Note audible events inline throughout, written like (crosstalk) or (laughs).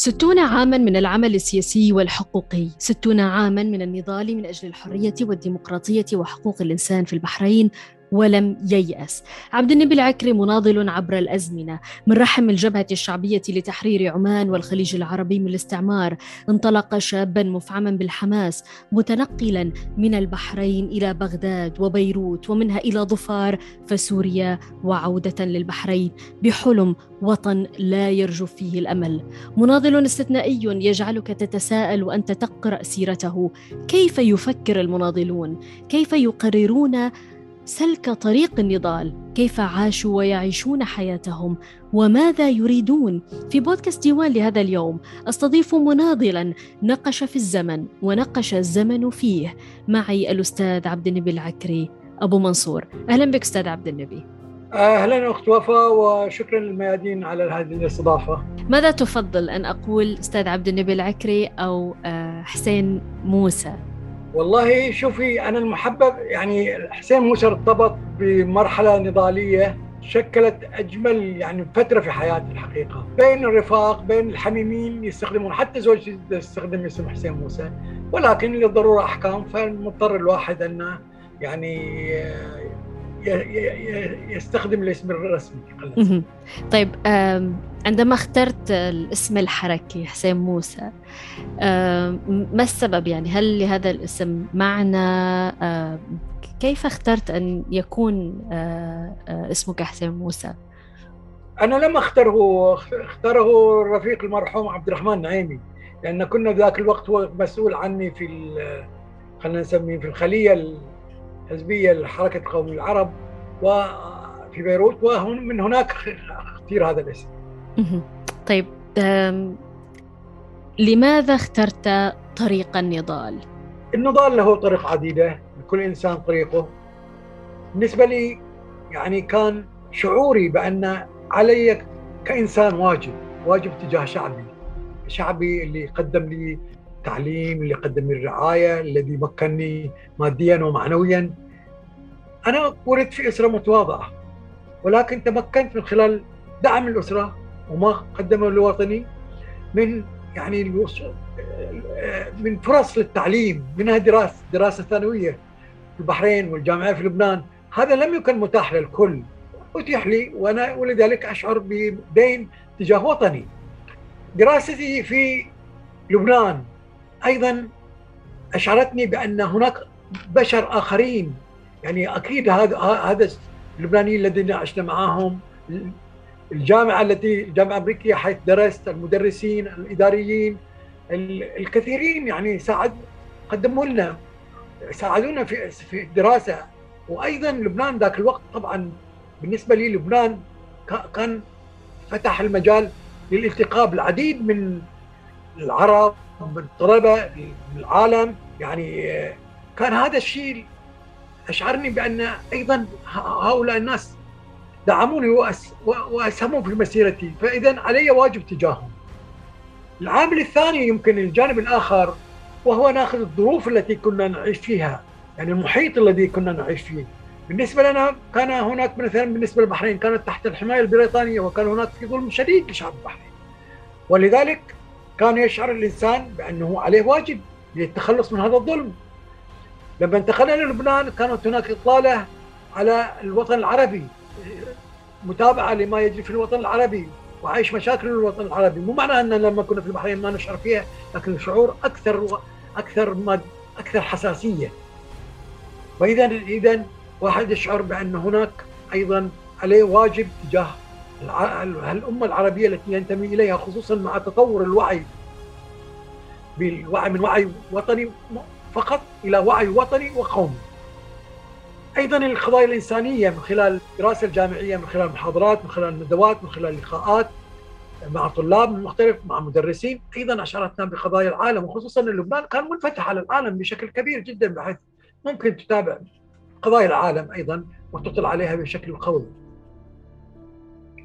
ستون عاما من العمل السياسي والحقوقي ستون عاما من النضال من أجل الحرية والديمقراطية وحقوق الإنسان في البحرين ولم ييأس. عبد النبي العكري مناضل عبر الأزمنة. من رحم الجبهة الشعبية لتحرير عمان والخليج العربي من الاستعمار انطلق شابا مفعما بالحماس متنقلا من البحرين إلى بغداد وبيروت ومنها إلى ظفار فسوريا وعودة للبحرين بحلم وطن لا يرجف فيه الأمل. مناضل استثنائي يجعلك تتساءل وأنت تقرأ سيرته. كيف يفكر المناضلون؟ كيف يقررون سلك طريق النضال. كيف عاشوا ويعيشون حياتهم؟ وماذا يريدون؟ في بودكاست ديوان لهذا اليوم أستضيف مناضلا نقش في الزمن ونقش الزمن فيه. معي الأستاذ عبد النبي العكري. أبو منصور أهلا بك أستاذ عبد النبي. أهلا أخت وفاء وشكرا للميادين على هذه الاستضافة. ماذا تفضل أن أقول أستاذ عبد النبي العكري أو آه، حسين موسى؟ والله شوفي أنا المحبب يعني حسين موسى ارتبط بمرحلة نضالية شكلت أجمل يعني فترة في حياتي الحقيقة. بين الرفاق بين الحميمين يستخدمون حتى زوجتي تستخدم اسم حسين موسى. ولكن للضرورة أحكام فمضطر الواحد أنه يعني يستخدم الاسم الرسمي طيب عندما اخترت الاسم الحركي حسين موسى ما السبب يعني؟ هل لهذا الاسم معنى؟ كيف اخترت أن يكون اسمك حسين موسى؟ أنا لم أختره اختاره الرفيق المرحوم عبد الرحمن نعيمي لأن كنا ذاك الوقت هو مسؤول عني في خلينا نسميه في الخلية الحزبيه لحركة القوم العرب وفي بيروت ومن هناك اختير هذا الاسم. طيب لماذا اخترت طريق النضال؟ النضال له طريق عديدة، لكل إنسان طريقه. بالنسبة لي يعني كان شعوري بأن علي كإنسان واجب، واجب تجاه شعبي. شعبي اللي قدم لي التعليم اللي قدم لي الرعاية الذي مكنني ماديا ومعنويا. أنا ولدت في أسرة متواضعة ولكن تمكنت من خلال دعم الأسرة وما قدمه لوطني من يعني من فرص للتعليم منها دراسة دراسة ثانوية في البحرين والجامعة في لبنان. هذا لم يكن متاح للكل أتيح لي وأنا ولذلك أشعر بدين تجاه وطني. دراستي في لبنان أيضا أشعرتني بأن هناك بشر آخرين. يعني أكيد هذا هذا اللبنانيين الذين عشنا معاهم الجامعة التي الجامعة الأمريكية حيث درست المدرسين الإداريين الكثيرين يعني ساعد قدموا لنا ساعدونا في في الدراسة. وأيضا لبنان ذاك الوقت طبعا بالنسبة لي لبنان كان فتح المجال للالتقاء بالعديد من العرب من الطلبه من العالم يعني كان هذا الشيء أشعرني بأن أيضا هؤلاء الناس دعموني وأسهموا في مسيرتي فاذا علي واجب تجاههم. العامل الثاني يمكن الجانب الآخر وهو ناخذ الظروف التي كنا نعيش فيها يعني المحيط الذي كنا نعيش فيه. بالنسبة لنا كان هناك مثلا بالنسبة للبحرين كانت تحت الحماية البريطانية وكان هناك في ظلم شديد لشعب البحرين. ولذلك كان يشعر الإنسان بأنه عليه واجب للتخلص من هذا الظلم. لما انتقلنا للبنان كانت هناك إطلالة على الوطن العربي متابعة لما يجري في الوطن العربي وعيش مشاكل الوطن العربي مو معناه أن لما كنا في البحرين ما نشعر فيها لكن الشعور أكثر. أكثر ما أكثر حساسية واذا إذا واحد يشعر بأن هناك أيضا عليه واجب تجاه الأمة العربية التي ينتمي إليها خصوصا مع تطور الوعي بالوعي من وعي وطني فقط إلى وعي وطني وقومي. أيضا القضايا الإنسانية من خلال الدراسة الجامعية من خلال المحاضرات من خلال الندوات من خلال اللقاءات مع طلاب من مختلف مع مدرسين أيضا اشعرتنا بقضايا العالم وخصوصا إن لبنان كان منفتح على العالم بشكل كبير جدا بحيث ممكن تتابع قضايا العالم أيضا وتطل عليها بشكل قوي.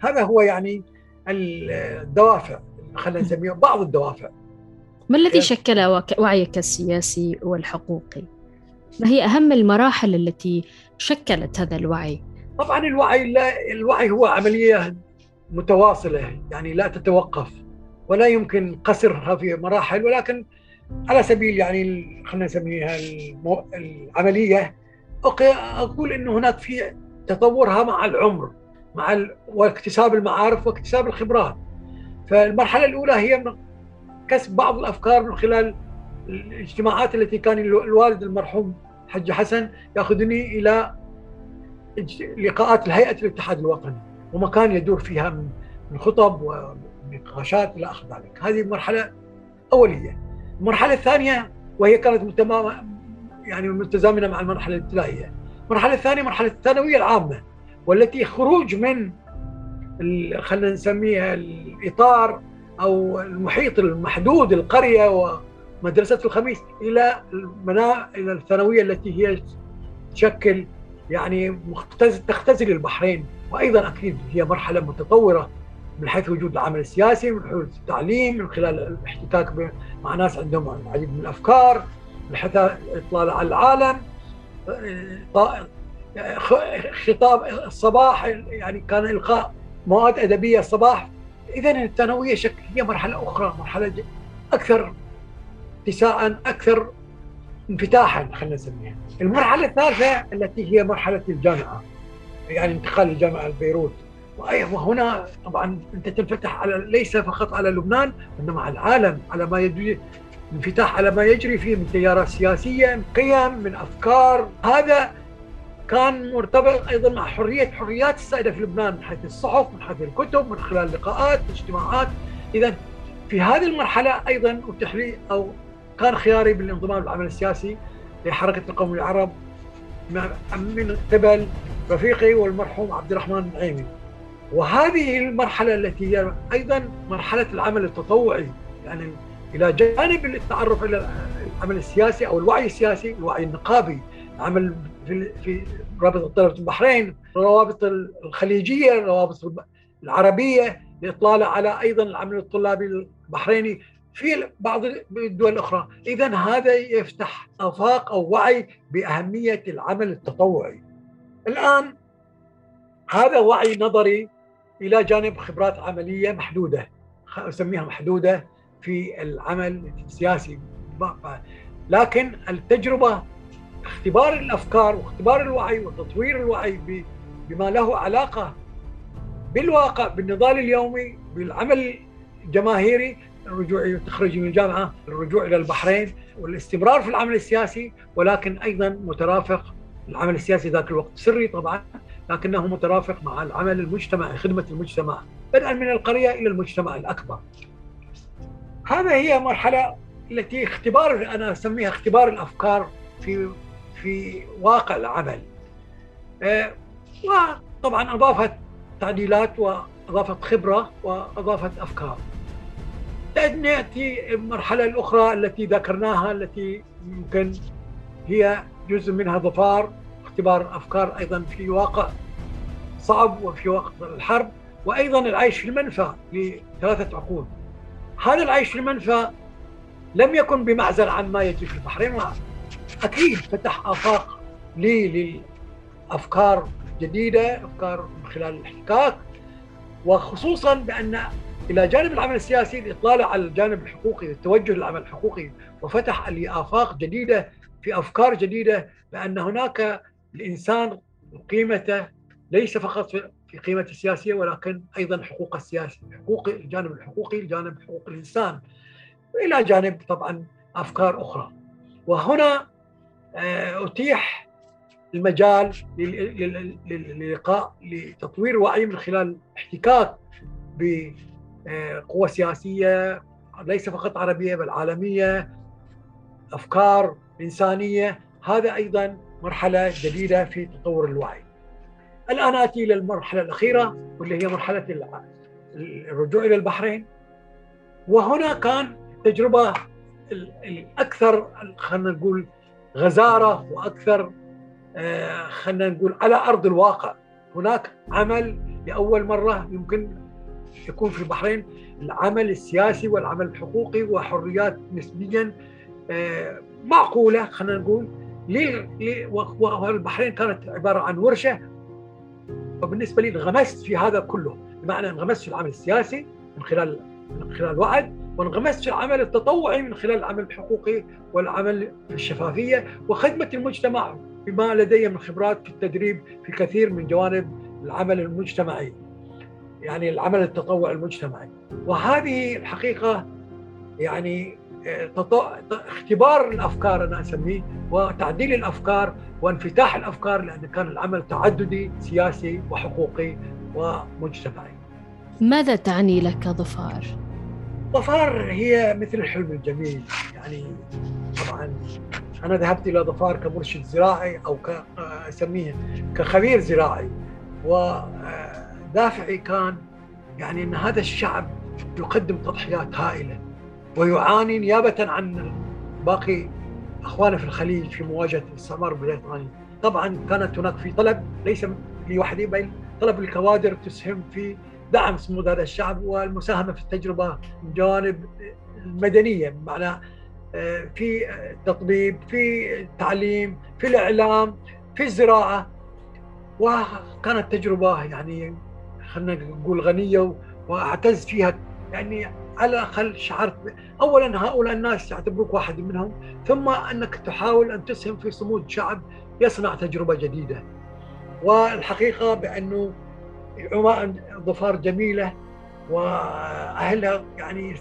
هذا هو يعني الدوافع خلينا نسميها بعض الدوافع ما الذي شكل وعيك السياسي والحقوقي؟ ما هي أهم المراحل التي شكلت هذا الوعي؟ طبعا الوعي لا الوعي هو عملية متواصلة يعني لا تتوقف ولا يمكن قصرها في مراحل ولكن على سبيل يعني خلينا نسميها العملية أقول انه هناك في تطورها مع العمر مع. واكتساب المعارف واكتساب الخبرات. فالمرحلة الأولى هي كسب بعض الأفكار من خلال الاجتماعات التي كان الوالد المرحوم حج حسن يأخذني إلى لقاءات الهيئة الاتحاد الوطني ومكان يدور فيها من خطب ونقاشات إلى آخر ذلك. هذه مرحلة أولية. المرحلة الثانية وهي كانت متمامه يعني متزامنه مع المرحلة الابتدائية. المرحلة الثانية مرحلة الثانوية العامة. والتي خروج من خلينا نسميها الإطار أو المحيط المحدود القرية ومدرسة الخميس إلى المنا إلى الثانوية التي هي تشكل يعني مختز... تختزل البحرين. وأيضا أكيد هي مرحلة متطورة من حيث وجود العمل السياسي من حيث التعليم من خلال الاحتكاك مع ناس عندهم العديد من الأفكار من حيث الاطلاع على العالم. خطاب الصباح يعني كان إلقاء مواد أدبية الصباح. اذا الثانوية شكل هي مرحلة أخرى مرحلة أكثر اتساعا أكثر انفتاحا خلينا نسميها. المرحلة الثالثة التي هي مرحلة الجامعة يعني انتقال الجامعة لبيروت وهنا طبعا أنت تنفتح على ليس فقط على لبنان وانما على العالم على ما يجري انفتاح على ما يجري فيه من تيارات سياسية من قيم من أفكار. هذا كان مرتبط أيضا مع حرية حريات السائدة في لبنان من حيث الصحف من حيث الكتب من خلال اللقاءات الاجتماعات. اذا في هذه المرحلة أيضا اتيح لي أو كان خياري بالانضمام للعمل السياسي لحركة القوم العرب من قبل رفيقي والمرحوم عبد الرحمن النعيمي. وهذه المرحلة التي هي أيضا مرحلة العمل التطوعي يعني إلى جانب التعرف إلى العمل السياسي أو الوعي السياسي الوعي النقابي. العمل في في رابطة طلبه البحرين الروابط الخليجية الروابط العربية لإطلالة على أيضا العمل الطلابي البحريني في بعض الدول الأخرى، اذا هذا يفتح أفاق أو وعي بأهمية العمل التطوعي. الآن هذا وعي نظري إلى جانب خبرات عملية محدودة أسميها محدودة في العمل السياسي لكن التجربة اختبار الأفكار واختبار الوعي وتطوير الوعي بما له علاقة بالواقع بالنضال اليومي بالعمل الجماهيري الرجوع تخرج من الجامعة الرجوع إلى البحرين والاستمرار في العمل السياسي ولكن أيضا مترافق العمل السياسي ذاك الوقت. سري طبعا لكنه مترافق مع العمل المجتمعي خدمة المجتمع بدءا من القرية إلى المجتمع الأكبر. هذا هي مرحله التي اختبار أنا أسميها اختبار الأفكار في في واقع العمل. آه، وطبعا أضافت تعديلات وأضافت خبرة وأضافت أفكار. نأتي المرحلة الأخرى التي ذكرناها التي يمكن هي جزء منها ظفار اختبار أفكار أيضا في واقع صعب وفي وقت الحرب وأيضا العيش في المنفى لثلاثة عقود. هذا العيش في المنفى لم يكن بمعزل عن ما يجري في البحرين. أكيد فتح آفاق لي لافكار جديدة أفكار من خلال الاحتكاك وخصوصا بأن إلى جانب العمل السياسي الاطلاع على الجانب الحقوقي التوجه للعمل الحقوقي وفتح لي آفاق جديدة في أفكار جديدة بأن هناك الإنسان قيمته ليس فقط في قيمة السياسية ولكن أيضا حقوق السياسي حقوق الجانب الحقوقي الجانب حقوق الإنسان إلى جانب طبعا أفكار أخرى. وهنا آه، أتيح المجال للقاء لتطوير وعي من خلال احتكاك بقوى سياسية ليس فقط عربية بل عالمية أفكار إنسانية. هذا أيضا مرحلة جديدة في تطور الوعي. الآن آتي إلى المرحلة الأخيرة واللي هي مرحلة الرجوع إلى البحرين. وهنا كان تجربة الأكثر خلينا نقول غزارة وأكثر آه، خلينا نقول على أرض الواقع. هناك عمل لأول مرة يمكن يكون في البحرين العمل السياسي والعمل الحقوقي وحريات نسبيا آه، معقولة خلينا نقول والبحرين كانت عبارة عن ورشة. وبالنسبة لي انغمست في هذا كله بمعنى انغمست في العمل السياسي من خلال من خلال وعد. وانغمست في العمل التطوعي من خلال العمل الحقوقي والعمل في الشفافية وخدمة المجتمع بما لدي من خبرات في التدريب في كثير من جوانب العمل المجتمعي يعني العمل التطوعي المجتمعي وهذه الحقيقة يعني اختبار الأفكار أنا أسميه وتعديل الأفكار وانفتاح الأفكار لأن كان العمل تعددي سياسي وحقوقي ومجتمعي. ماذا تعني لك ظفار؟ ظفار هي مثل الحلم الجميل يعني طبعا أنا ذهبت إلى ظفار كمرشد زراعي أو اسميه كخبير زراعي ودافعي كان يعني إن هذا الشعب يقدم تضحيات هائلة ويعاني نيابة عن باقي أخوانه في الخليج في مواجهة الاستعمار البريطاني طبعا كانت هناك في طلب ليس لي وحدي بل طلب الكوادر تسهم في دعم صمود هذا الشعب والمساهمة في التجربة من جوانب المدنية بمعنى آه، في التطبيب في التعليم في الإعلام في الزراعة. وكانت تجربة يعني خلينا نقول غنية وأعتز فيها. يعني على الأقل شعرت اولا هؤلاء الناس يعتبروك واحد منهم ثم أنك تحاول أن تسهم في صمود شعب يصنع تجربة جديدة. والحقيقة بأنه ظفار جميلة وأهلها يعني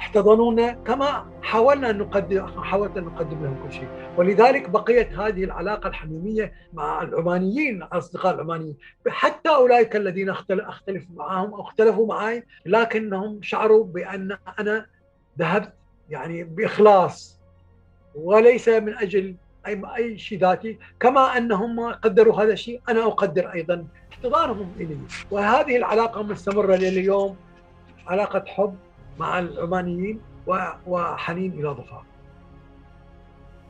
احتضنونا كما حاولنا أن نقدم حاولت أن نقدم لهم كل شيء. ولذلك بقيت هذه العلاقة الحميمية مع العمانيين اصدقاء العمانيين. حتى أولئك الذين اختلف معهم أو اختلفوا معي لكنهم شعروا بأن أنا ذهبت يعني بإخلاص وليس من أجل اي أي شيء ذاتي. كما أنهم قدروا هذا الشيء أنا أقدر أيضا احتضانهم إلي وهذه العلاقة مستمرة لليوم علاقة حب مع العمانيين وحنين إلى ظفار.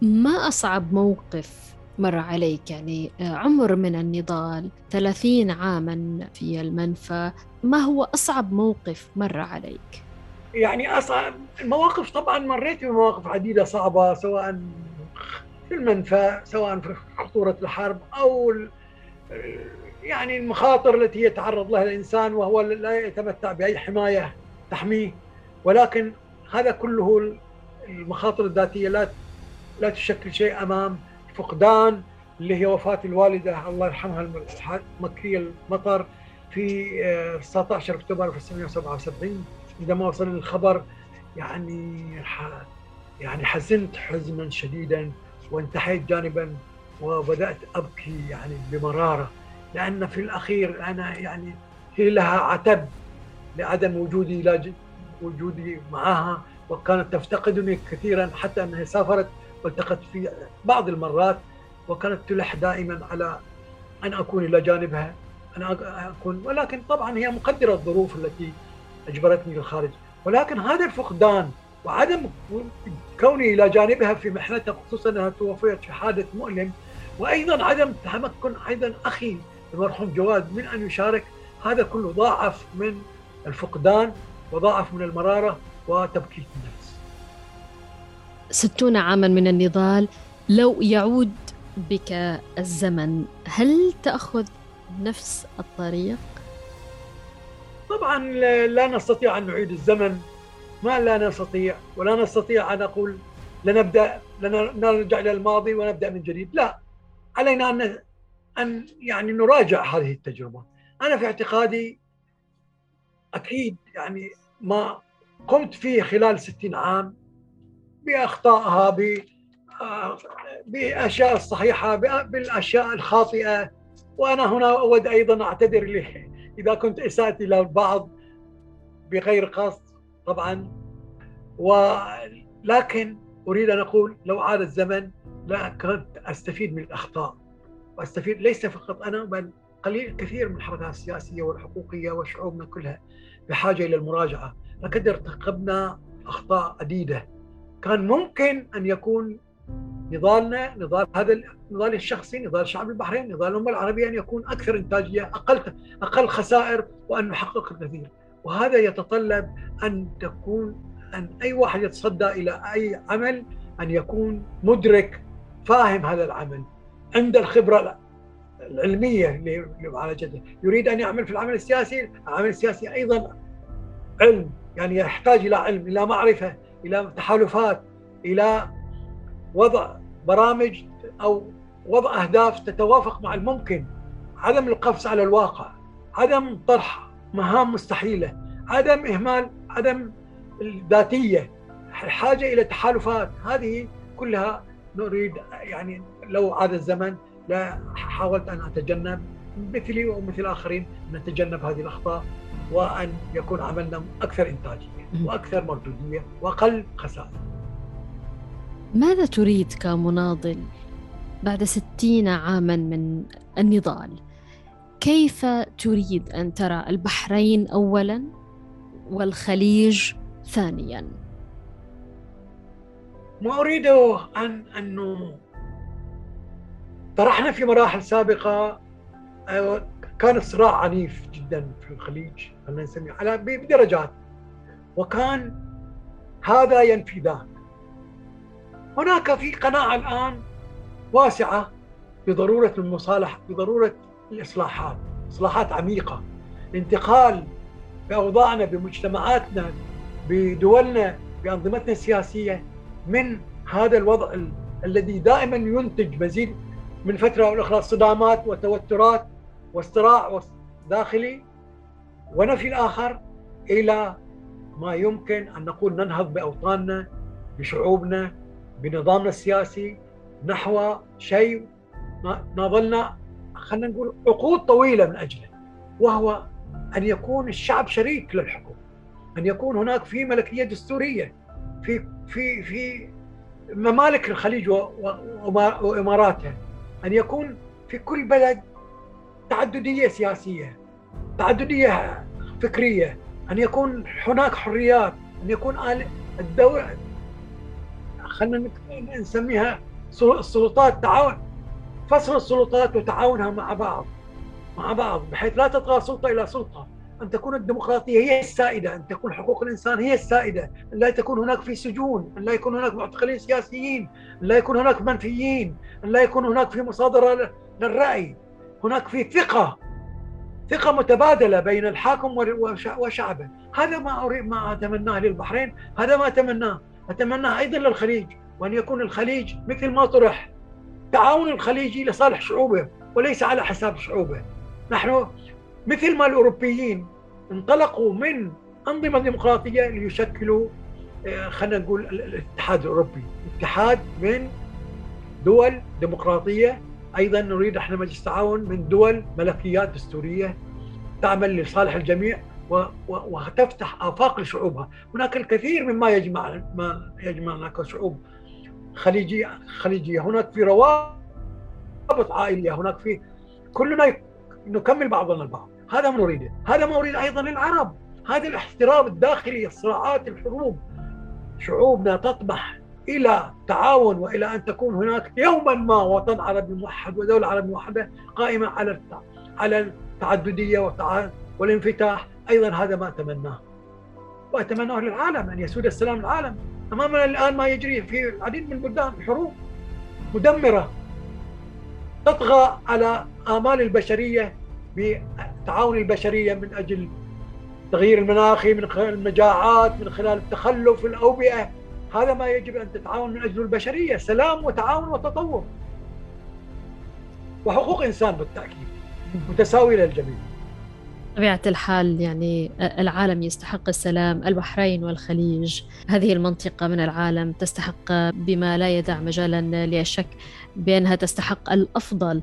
ما أصعب موقف مر عليك يعني عمر من النضال 30 عاما في المنفى ما هو أصعب موقف مر عليك؟ يعني أصعب المواقف طبعا مريت بمواقف عديدة صعبة سواء في المنفى سواء في خطورة الحرب أو يعني المخاطر التي يتعرض لها الإنسان وهو لا يتمتع بأي حماية تحميه. ولكن هذا كله المخاطر الذاتية لا لا تشكل شيء أمام فقدان اللي هي وفاة الوالدة الله يرحمها مكيه المطر في 19 آه، أكتوبر 1977 عندما وصل الخبر يعني يعني حزنت حزنا شديدا وانتحيت جانبا وبدأت أبكي يعني بمرارة. لأن في الأخير أنا يعني هي لها عتب لعدم وجودي وجودي معها وكانت تفتقدني كثيرا حتى أنها سافرت والتقت في بعض المرات وكانت تلح دائما على أن أكون إلى جانبها أن أكون ولكن طبعا هي مقدرة الظروف التي أجبرتني للخارج. ولكن هذا الفقدان وعدم كوني إلى جانبها في محنتها خصوصا أنها توفيت في حادث مؤلم وأيضا عدم تمكن أيضا أخي المرحوم جواد من أن يشارك. هذا كله ضاعف من الفقدان وضاعف من المرارة وتبكيت النفس. ستون عاما من النضال لو يعود بك الزمن هل تأخذ نفس الطريق؟ طبعا لا نستطيع أن نعيد الزمن. ما لا نستطيع ولا نستطيع أن أقول لنبدأ لنرجع إلى الماضي ونبدأ من جديد. لا علينا أن أن يعني نراجع هذه التجربة. أنا في اعتقادي أكيد يعني ما قمت فيه خلال 60 عام بأخطائها ب بالاشياء الصحيحة بالأشياء الخاطئة. وأنا هنا أود أيضا أعتذر (laughs) إذا كنت أسأت إلى البعض بغير قصد طبعا. ولكن أريد أن أقول لو عاد الزمن لا كنت أستفيد من الأخطاء. وأستفيد ليس فقط أنا بل قليل كثير من الحركات السياسية والحقوقية وشعوبنا كلها بحاجة إلى المراجعة، لقد ارتكبنا أخطاء عديدة. كان ممكن أن يكون نضالنا نضال هذا النضال الشخصي نضال الشعب البحرين نضال الأمة العربية أن يكون أكثر إنتاجية أقل أقل خسائر وأن نحقق الكثير. وهذا يتطلب أن تكون أن أي واحد يتصدى إلى أي عمل أن يكون مدرك فاهم هذا العمل. عند الخبرة العلمية لمعالجته، يريد أن يعمل في العمل السياسي، العمل السياسي أيضا علم يعني يحتاج إلى علم إلى معرفة إلى تحالفات إلى وضع برامج أو وضع أهداف تتوافق مع الممكن. عدم القفز على الواقع عدم طرح مهام مستحيلة عدم إهمال عدم الذاتية الحاجة إلى تحالفات. هذه كلها نريد يعني لو عاد الزمن لا حاولت أن أتجنب مثلي ومثل آخرين نتجنب هذه الأخطاء وأن يكون عملنا أكثر إنتاجية وأكثر مردودية وأقل خسائر. ماذا تريد كمناضل بعد ستين عاما من النضال؟ كيف تريد أن ترى البحرين اولا والخليج ثانيا؟ ما اريده ان انه طرحنا في مراحل سابقة. أيوة، كان الصراع عنيف جدا في الخليج خلينا نسميه على بدرجات. وكان هذا ينفي ذاك. هناك في قناعة الآن واسعة بضرورة المصالحه بضرورة الإصلاحات إصلاحات عميقة. انتقال بأوضاعنا بمجتمعاتنا بدولنا بأنظمتنا السياسية من هذا الوضع ال... الذي دائما ينتج مزيد من فترة والاخرى صدامات وتوترات واصطراع داخلي ونفي الآخر إلى ما يمكن أن نقول ننهض بأوطاننا بشعوبنا بنظامنا السياسي نحو شيء ناضلنا خلينا نقول عقود طويلة من أجله وهو أن يكون الشعب شريك للحكم أن يكون هناك في ملكية دستورية في في في ممالك الخليج وإماراتها. أن يكون في كل بلد تعددية سياسية تعددية فكرية أن يكون هناك حريات أن يكون الدولة خلينا نسميها السلطات تعاون فصل السلطات وتعاونها مع بعض مع بعض بحيث لا تطغى سلطة إلى سلطة. أن تكون الديمقراطية هي السائدة أن تكون حقوق الإنسان هي السائدة أن لا تكون هناك في سجون أن لا يكون هناك معتقلين سياسيين أن لا يكون هناك منفيين أن لا يكون هناك في مصادرة للرأي. هناك في ثقة ثقة متبادلة بين الحاكم وشعبه. هذا ما اريد ما أتمناه للبحرين هذا ما أتمناه. أتمناه أيضا للخليج وأن يكون الخليج مثل ما طرح. تعاون الخليجي لصالح شعوبه وليس على حساب شعوبه. نحن مثل ما الأوروبيين انطلقوا من أنظمة ديمقراطية ليشكلوا آه، خلينا نقول الاتحاد الأوروبي. اتحاد من دول ديمقراطية. أيضا نريد إحنا مجلس تعاون من دول ملكيات دستورية تعمل لصالح الجميع وتفتح آفاق لشعوبها، هناك الكثير مما يجمع ما يجمعنا كشعوب خليجيه خليجية، هناك في روابط عائلية، هناك في كلنا نكمل بعضنا البعض، هذا ما نريده، هذا ما اريد أيضا للعرب، هذا الاحترام الداخلي، الصراعات، الحروب، شعوبنا تطمح إلى تعاون وإلى أن تكون هناك يوما ما وطن عربي موحد ودولة عربيه موحدة قائمة على على التعددية والانفتاح. أيضا هذا ما أتمناه. وأتمناه للعالم أن يسود السلام للعالم امامنا الآن ما يجري في العديد من البلدان حروب مدمرة تطغى على آمال البشرية بتعاون البشرية من أجل تغيير المناخي من خلال المجاعات من خلال التخلف الأوبئة. هذا ما يجب أن تتعاون من أجل البشرية. سلام وتعاون وتطور وحقوق إنسان بالتأكيد متساوية للجميع. طبيعة الحال يعني العالم يستحق السلام البحرين والخليج. هذه المنطقة من العالم تستحق بما لا يدع مجالا للشك بأنها تستحق الأفضل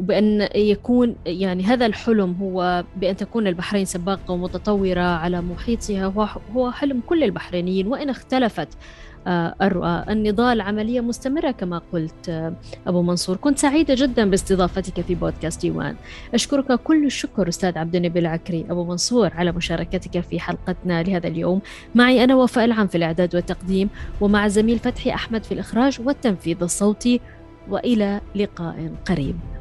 وبأن يكون يعني هذا الحلم هو بأن تكون البحرين سباقة ومتطورة على محيطها. هو حلم كل البحرينيين وإن اختلفت آه، الرؤى النضال عملية مستمرة كما قلت آه، أبو منصور. كنت سعيدة جدا باستضافتك في بودكاست ديوان أشكرك كل الشكر أستاذ عبد النبي العكري أبو منصور على مشاركتك في حلقتنا لهذا اليوم. معي أنا وفاء العام في الإعداد والتقديم ومع زميل فتحي أحمد في الإخراج والتنفيذ الصوتي وإلى لقاء قريب.